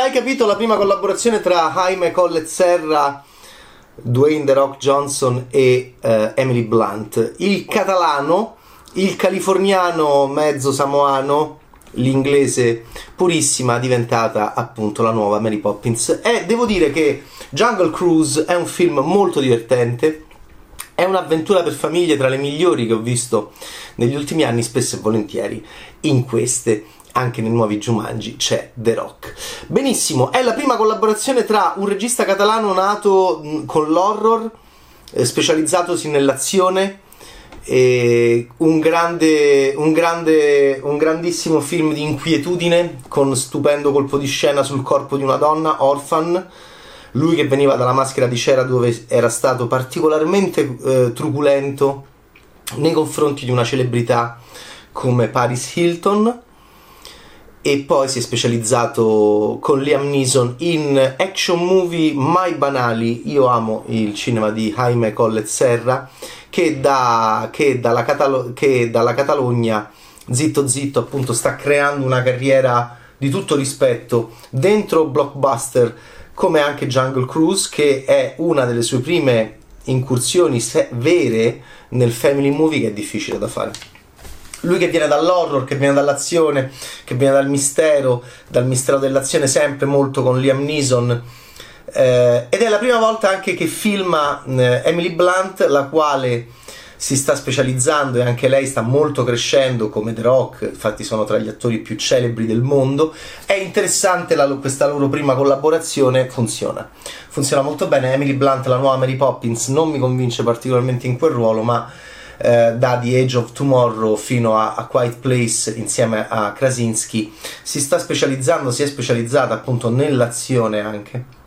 hai capito la prima collaborazione tra Jaime Collet Serra, Dwayne The Rock Johnson e uh, Emily Blunt. Il catalano, il californiano mezzo samoano, l'inglese purissima diventata appunto la nuova Mary Poppins. E devo dire che Jungle Cruise è un film molto divertente. È un'avventura per famiglie tra le migliori che ho visto negli ultimi anni, spesso e volentieri in queste anche nei nuovi Jumanji c'è The Rock. Benissimo, è la prima collaborazione tra un regista catalano nato con l'horror, eh, specializzatosi nell'azione, e un grande, un grande, un grandissimo film di inquietudine con stupendo colpo di scena sul corpo di una donna, Orphan. Lui che veniva dalla maschera di cera dove era stato particolarmente eh, truculento nei confronti di una celebrità come Paris Hilton e poi si è specializzato con Liam Neeson in action movie mai banali. Io amo il cinema di Jaime Collet Serra che, da, che, dalla, Catalo- che dalla Catalogna zitto zitto appunto sta creando una carriera di tutto rispetto dentro blockbuster come anche Jungle Cruise che è una delle sue prime incursioni se- vere nel family movie che è difficile da fare lui che viene dall'horror, che viene dall'azione, che viene dal mistero, dal mistero dell'azione sempre molto con Liam Neeson. Eh, ed è la prima volta anche che filma eh, Emily Blunt, la quale si sta specializzando e anche lei sta molto crescendo come The Rock, infatti sono tra gli attori più celebri del mondo. È interessante la, questa loro prima collaborazione, funziona. Funziona molto bene. Emily Blunt, la nuova Mary Poppins, non mi convince particolarmente in quel ruolo, ma eh, da The Age of Tomorrow fino a, a Quiet Place insieme a Krasinski, si sta specializzando, si è specializzata appunto nell'azione anche.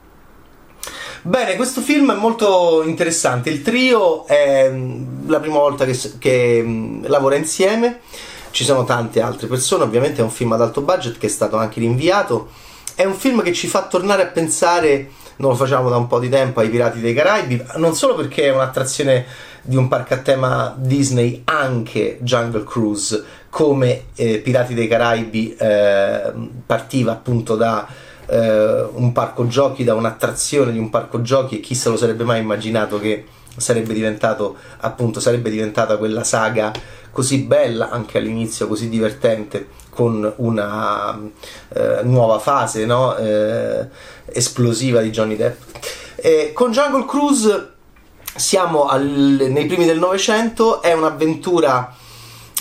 Bene, questo film è molto interessante. Il trio è mm, la prima volta che, che mm, lavora insieme. Ci sono tante altre persone, ovviamente è un film ad alto budget che è stato anche rinviato. È un film che ci fa tornare a pensare, non lo facciamo da un po' di tempo, ai Pirati dei Caraibi, non solo perché è un'attrazione di un parco a tema Disney anche Jungle Cruise come eh, Pirati dei Caraibi eh, partiva appunto da eh, un parco giochi, da un'attrazione di un parco giochi e chi se lo sarebbe mai immaginato che sarebbe diventato appunto sarebbe diventata quella saga così bella anche all'inizio così divertente con una eh, nuova fase no? eh, esplosiva di Johnny Depp con Jungle Cruise siamo al, nei primi del Novecento, è un'avventura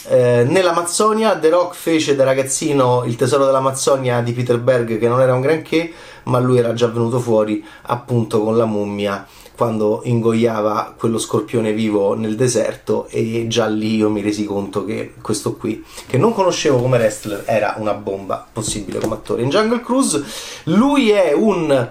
eh, nell'Amazzonia. The Rock fece da ragazzino il tesoro dell'Amazzonia di Peter Berg, che non era un granché, ma lui era già venuto fuori appunto con la mummia quando ingoiava quello scorpione vivo nel deserto e già lì io mi resi conto che questo qui, che non conoscevo come wrestler, era una bomba possibile come attore. In Jungle Cruise lui è un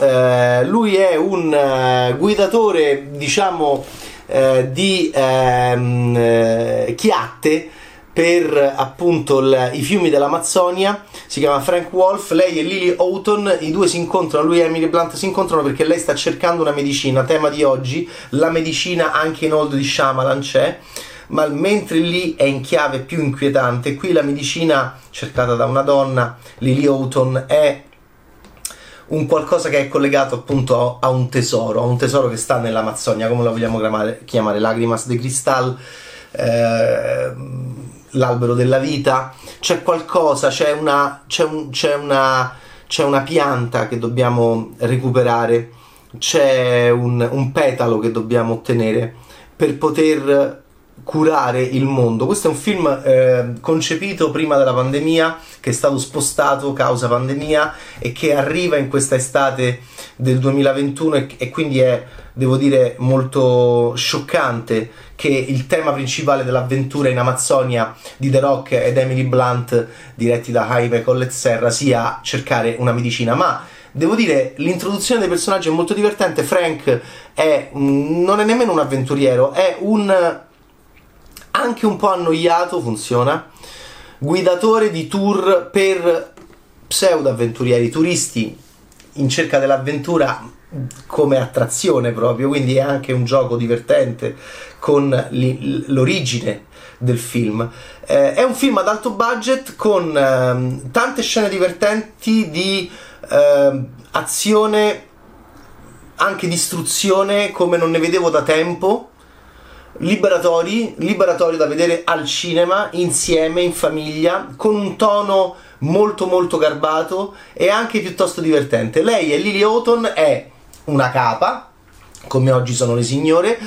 eh, lui è un uh, guidatore, diciamo, uh, di uh, chiatte per appunto l- i fiumi dell'Amazzonia. Si chiama Frank Wolf, lei e Lily Houghton. I due si incontrano, lui e Emily Blunt si incontrano perché lei sta cercando una medicina. Tema di oggi, la medicina anche in old di Shyamalan c'è ma mentre lì è in chiave più inquietante, qui la medicina cercata da una donna, Lily Houghton, è un qualcosa che è collegato appunto a, un tesoro, a un tesoro che sta nell'Amazzonia, come lo vogliamo chiamare, chiamare Lagrimas de Cristal, eh, l'albero della vita, c'è qualcosa, c'è una, c'è, un, c'è, una, c'è una pianta che dobbiamo recuperare, c'è un, un petalo che dobbiamo ottenere per poter curare il mondo. Questo è un film eh, concepito prima della pandemia, che è stato spostato causa pandemia e che arriva in questa estate del 2021 e, e quindi è, devo dire, molto scioccante che il tema principale dell'avventura in Amazzonia di The Rock ed Emily Blunt, diretti da Jaime Collet Serra, sia cercare una medicina, ma Devo dire, l'introduzione dei personaggi è molto divertente. Frank è, non è nemmeno un avventuriero, è un anche un po' annoiato, funziona. Guidatore di tour per pseudo avventurieri, turisti in cerca dell'avventura come attrazione proprio, quindi è anche un gioco divertente con l'origine del film. Eh, è un film ad alto budget con eh, tante scene divertenti di eh, azione, anche distruzione come non ne vedevo da tempo. Liberatori, liberatori da vedere al cinema, insieme, in famiglia, con un tono molto molto garbato e anche piuttosto divertente. Lei è Lily Houghton, è una capa, come oggi sono le signore,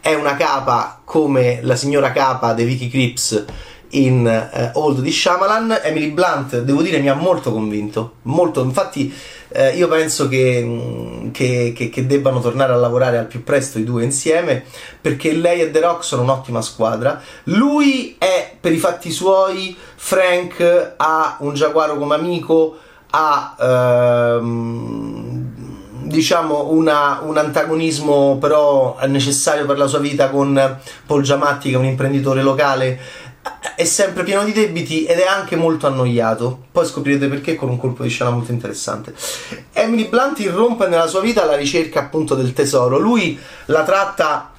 è una capa come la signora capa dei Vicky Crips in uh, Old di Shyamalan. Emily Blunt, devo dire, mi ha molto convinto, molto, infatti eh, io penso che, mm, che, che, che, debbano tornare a lavorare al più presto i due insieme perché lei e The Rock sono un'ottima squadra. Lui è per i fatti suoi, Frank ha un giaguaro come amico, ha ehm, diciamo una, un antagonismo però necessario per la sua vita con Paul Giamatti che è un imprenditore locale è sempre pieno di debiti ed è anche molto annoiato. Poi scoprirete perché con un colpo di scena molto interessante. Emily Blunt irrompe nella sua vita alla ricerca appunto del tesoro. Lui la tratta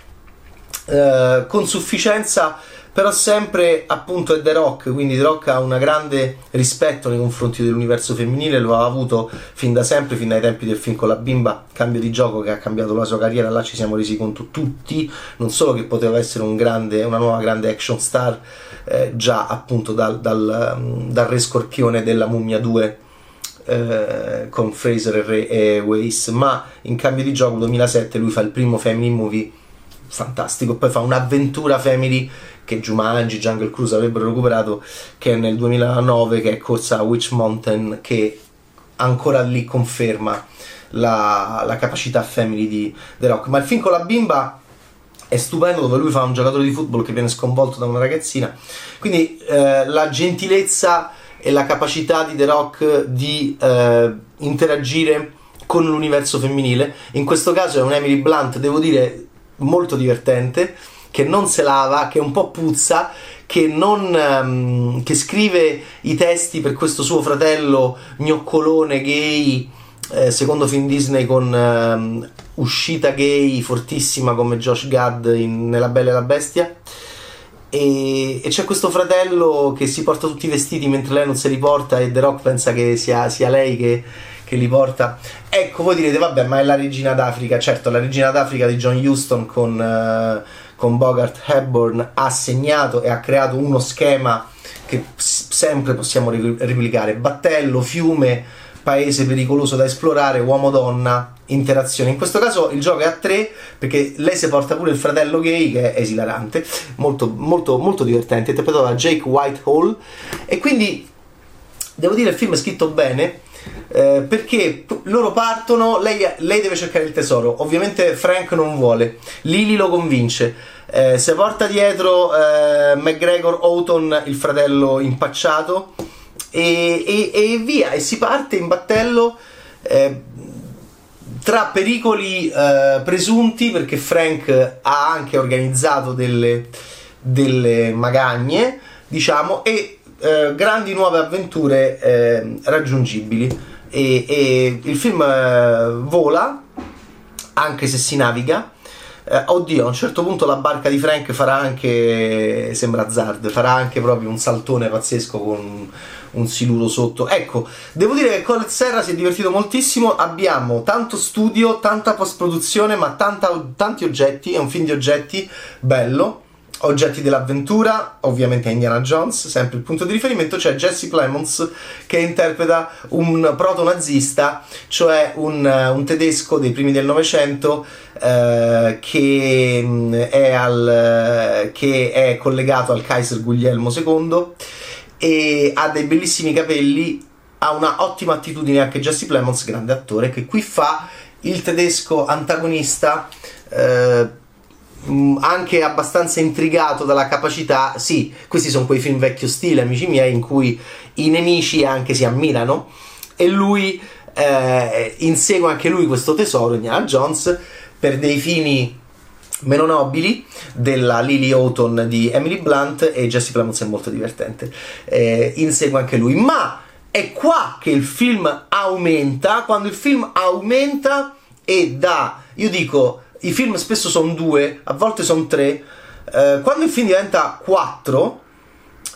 eh, con sufficienza però sempre appunto è The Rock, quindi The Rock ha un grande rispetto nei confronti dell'universo femminile, lo ha avuto fin da sempre, fin dai tempi del film con la bimba, cambio di gioco che ha cambiato la sua carriera, là ci siamo resi conto tutti, non solo che poteva essere un grande, una nuova grande action star, eh, già appunto dal, dal, dal Re Scorpione della Mummia 2 eh, con Fraser e, Ray, e Weiss, ma in cambio di gioco 2007 lui fa il primo family movie fantastico, poi fa un'avventura family che Jumanji, Jungle Cruise avrebbero recuperato, che è nel 2009, che è corsa a Witch Mountain, che ancora lì conferma la, la capacità family di The Rock. Ma il film con la bimba è stupendo dove lui fa un giocatore di football che viene sconvolto da una ragazzina. Quindi eh, la gentilezza e la capacità di The Rock di eh, interagire con l'universo femminile. In questo caso è un Emily Blunt, devo dire, molto divertente che non se lava, che un po' puzza, che, non, um, che scrive i testi per questo suo fratello gnoccolone gay, eh, secondo film Disney con um, uscita gay fortissima come Josh Gad in Nella Bella e la Bestia. E, e, c'è questo fratello che si porta tutti i vestiti mentre lei non se li porta e The Rock pensa che sia, sia lei che, che, li porta. Ecco, voi direte, vabbè, ma è la regina d'Africa. Certo, la regina d'Africa di John Huston con... Uh, con Bogart Hepburn ha segnato e ha creato uno schema che sempre possiamo replicare battello, fiume, paese pericoloso da esplorare, uomo-donna, interazione. In questo caso il gioco è a tre perché lei si porta pure il fratello gay che è esilarante, molto, molto, molto divertente, interpretato da Jake Whitehall e quindi devo dire il film è scritto bene eh, perché loro partono, lei, lei, deve cercare il tesoro, ovviamente Frank non vuole, Lily lo convince, eh, si porta dietro eh, McGregor Houghton, il fratello impacciato, e, e, e, via, e si parte in battello eh, tra pericoli eh, presunti, perché Frank ha anche organizzato delle, delle magagne, diciamo, e eh, grandi nuove avventure eh, raggiungibili. E, e, il film eh, vola, anche se si naviga. Eh, oddio, a un certo punto la barca di Frank farà anche. Sembra Zard, farà anche proprio un saltone pazzesco con un siluro sotto. Ecco, devo dire che Colette Serra si è divertito moltissimo. Abbiamo tanto studio, tanta post-produzione, ma tanta, tanti oggetti. È un film di oggetti bello oggetti dell'avventura, ovviamente Indiana Jones, sempre il punto di riferimento, c'è Jesse Plemons che interpreta un proto-nazista, cioè un, un tedesco dei primi del Novecento eh, che, mm, è al, che è collegato al Kaiser Guglielmo II e ha dei bellissimi capelli, ha una ottima attitudine anche Jesse Plemons, grande attore, che qui fa il tedesco antagonista. Eh, Mm, anche abbastanza intrigato dalla capacità, sì, questi sono quei film vecchio stile, amici miei, in cui i nemici anche si ammirano e lui eh, insegue anche lui questo tesoro, Indiana Jones, per dei fini meno nobili della Lily Houghton di Emily Blunt e Jesse Plemons è molto divertente. Eh, insegue anche lui. Ma è qua che il film aumenta quando il film aumenta e dà io dico i film spesso sono due, a volte sono tre. Eh, quando il film diventa quattro,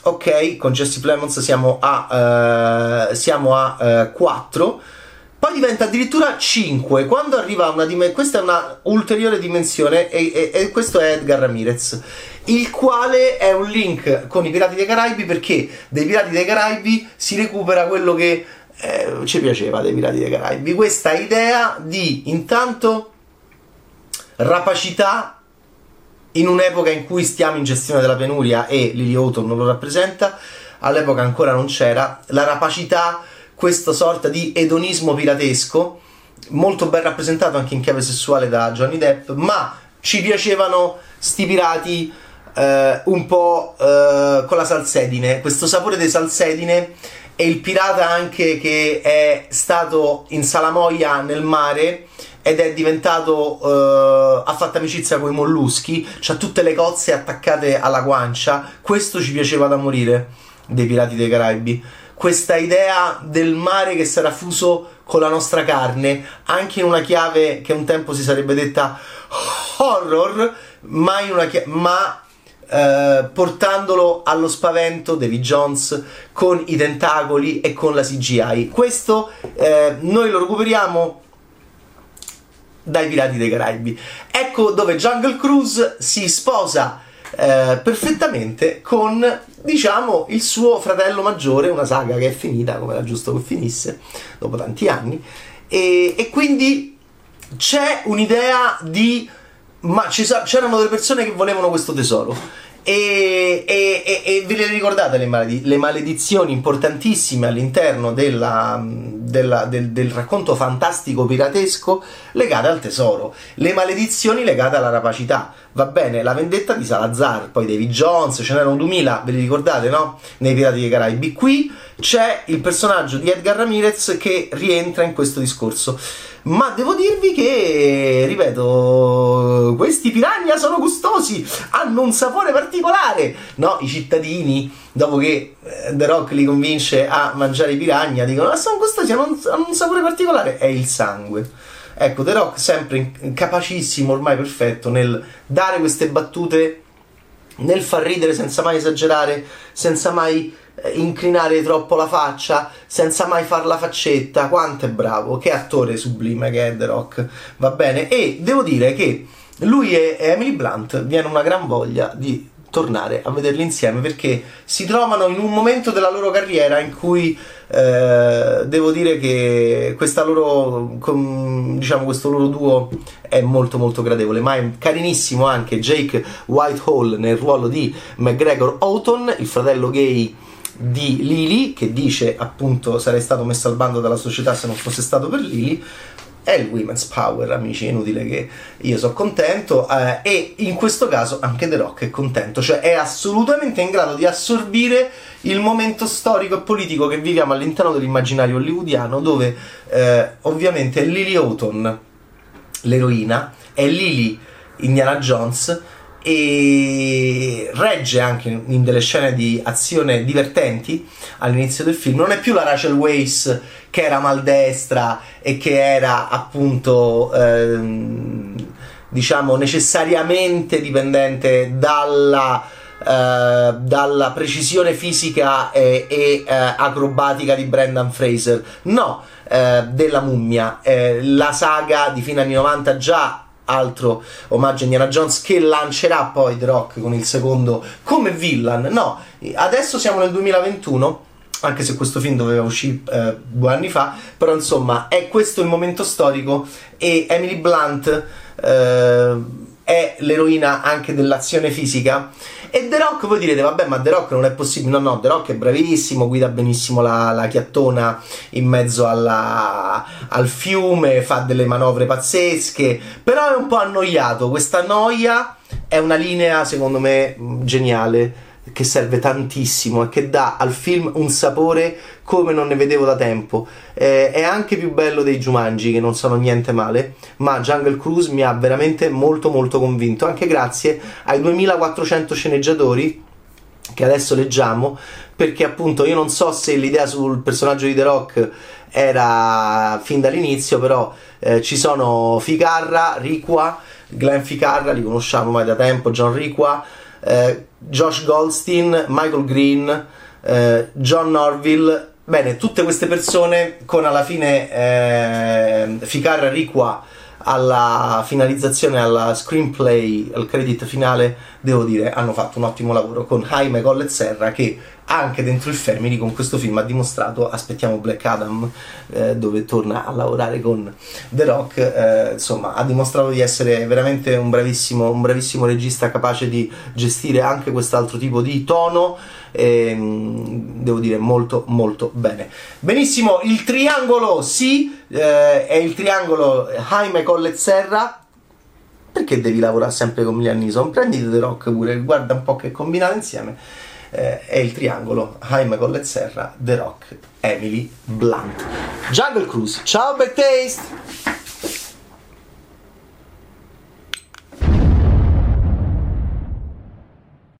ok, con Jesse Plemons siamo a, uh, siamo a uh, quattro, poi diventa addirittura 5 quando arriva una dimensione questa è una ulteriore dimensione e, e, e, questo è Edgar Ramirez il quale è un link con i Pirati dei Caraibi perché dei Pirati dei Caraibi si recupera quello che eh, ci piaceva dei Pirati dei Caraibi. Questa idea di intanto rapacità in un'epoca in cui stiamo in gestione della penuria e Lily Houghton non lo rappresenta all'epoca ancora non c'era la rapacità questa sorta di edonismo piratesco, molto ben rappresentato anche in chiave sessuale da Johnny Depp, ma ci piacevano sti pirati eh, un po' eh, con la salsedine, questo sapore di salsedine e il pirata anche che è stato in salamoia nel mare ed è diventato uh, ha fatto amicizia con i molluschi, ha tutte le cozze attaccate alla guancia. Questo ci piaceva da morire dei Pirati dei Caraibi questa idea del mare che sarà fuso con la nostra carne, anche in una chiave che un tempo si sarebbe detta horror, ma, chiave, ma eh, portandolo allo spavento Davy Jones con i tentacoli e con la CGI. Questo eh, noi lo recuperiamo dai Pirati dei Caraibi. Ecco dove Jungle Cruise si sposa eh, perfettamente con diciamo il suo fratello maggiore, una saga che è finita come era giusto che finisse dopo tanti anni e, e quindi c'è un'idea di ma c'erano delle persone che volevano questo tesoro e, e, e, e, ve le ricordate le, maledi- le maledizioni importantissime all'interno della, della, del, del, racconto fantastico piratesco legate al tesoro, le maledizioni legate alla rapacità. Va bene, la vendetta di Salazar, poi Davy Jones, ce n'erano 2000, ve li ricordate, no? Nei Pirati dei Caraibi. Qui c'è il personaggio di Edgar Ramirez che rientra in questo discorso. Ma devo dirvi che, ripeto, questi piranha sono gustosi, hanno un sapore particolare. No, i cittadini, dopo che eh, The Rock li convince a mangiare i piranha, dicono: Ma sono gustosi, hanno un, hanno un sapore particolare. È il sangue. Ecco, The Rock sempre capacissimo, ormai perfetto, nel dare queste battute, nel far ridere senza mai esagerare, senza mai inclinare troppo la faccia senza mai far la faccetta. Quanto è bravo, che attore sublime che è The Rock, va bene? E devo dire che lui e Emily Blunt viene una gran voglia di tornare a vederli insieme perché si trovano in un momento della loro carriera in cui eh, devo dire che questa loro com, diciamo questo loro duo è molto molto gradevole ma è carinissimo anche Jake Whitehall nel ruolo di McGregor Houghton il fratello gay di Lily che dice appunto sarei stato messo al bando dalla società se non fosse stato per Lily è il women's power amici è inutile che io sono contento. Eh, e in questo caso anche The Rock è contento cioè è assolutamente in grado di assorbire il momento storico e politico che viviamo all'interno dell'immaginario hollywoodiano dove eh, ovviamente Lily Houghton l'eroina è Lily Indiana Jones e regge anche in delle scene di azione divertenti all'inizio del film. Non è più la Rachel Weisz che era maldestra e che era appunto ehm, diciamo necessariamente dipendente dalla, eh, dalla precisione fisica e, e eh, acrobatica di Brendan Fraser. No, eh, della mummia. Eh, la saga di fine anni 90 già altro omaggio a Indiana Jones che lancerà poi The Rock con il secondo come villain. No, adesso siamo nel 2021 anche se questo film doveva uscire eh, due anni fa, però insomma è questo il momento storico e Emily Blunt eh, è l'eroina anche dell'azione fisica e The Rock voi direte, vabbè, ma The Rock non è possibile. No, no, The Rock è bravissimo, guida benissimo la, la chiattona in mezzo alla, al fiume, fa delle manovre pazzesche, però è un po' annoiato. Questa noia è una linea, secondo me, geniale che serve tantissimo e che dà al film un sapore come non ne vedevo da tempo. Eh, è anche più bello dei Jumanji, che non sono niente male, ma Jungle Cruise mi ha veramente molto molto convinto, anche grazie ai 2400 sceneggiatori che adesso leggiamo, perché appunto io non so se l'idea sul personaggio di The Rock era fin dall'inizio, però eh, ci sono Ficarra, Riqua, Glenn Ficarra, li conosciamo mai da tempo, John Riqua, eh, Josh Goldstein, Michael Green, eh, John Norville, Bene, tutte queste persone con alla fine eh, Ficarra Riqua alla finalizzazione, alla screenplay, al credit finale, devo dire, hanno fatto un ottimo lavoro con Jaime Collet Serra che anche dentro il Family con questo film ha dimostrato, aspettiamo Black Adam eh, dove torna a lavorare con The Rock, eh, insomma ha dimostrato di essere veramente un bravissimo, un bravissimo regista capace di gestire anche quest'altro tipo di tono e, devo dire molto molto bene. Benissimo, il triangolo sì, eh, è il triangolo Jaime Collet Serra perché devi lavorare sempre con Milian Nison? Prenditi The Rock pure, guarda un po' che combinate insieme eh, è il triangolo Jaime Collet Serra, The Rock, Emily Blunt. Jungle Cruise, ciao Backtaste!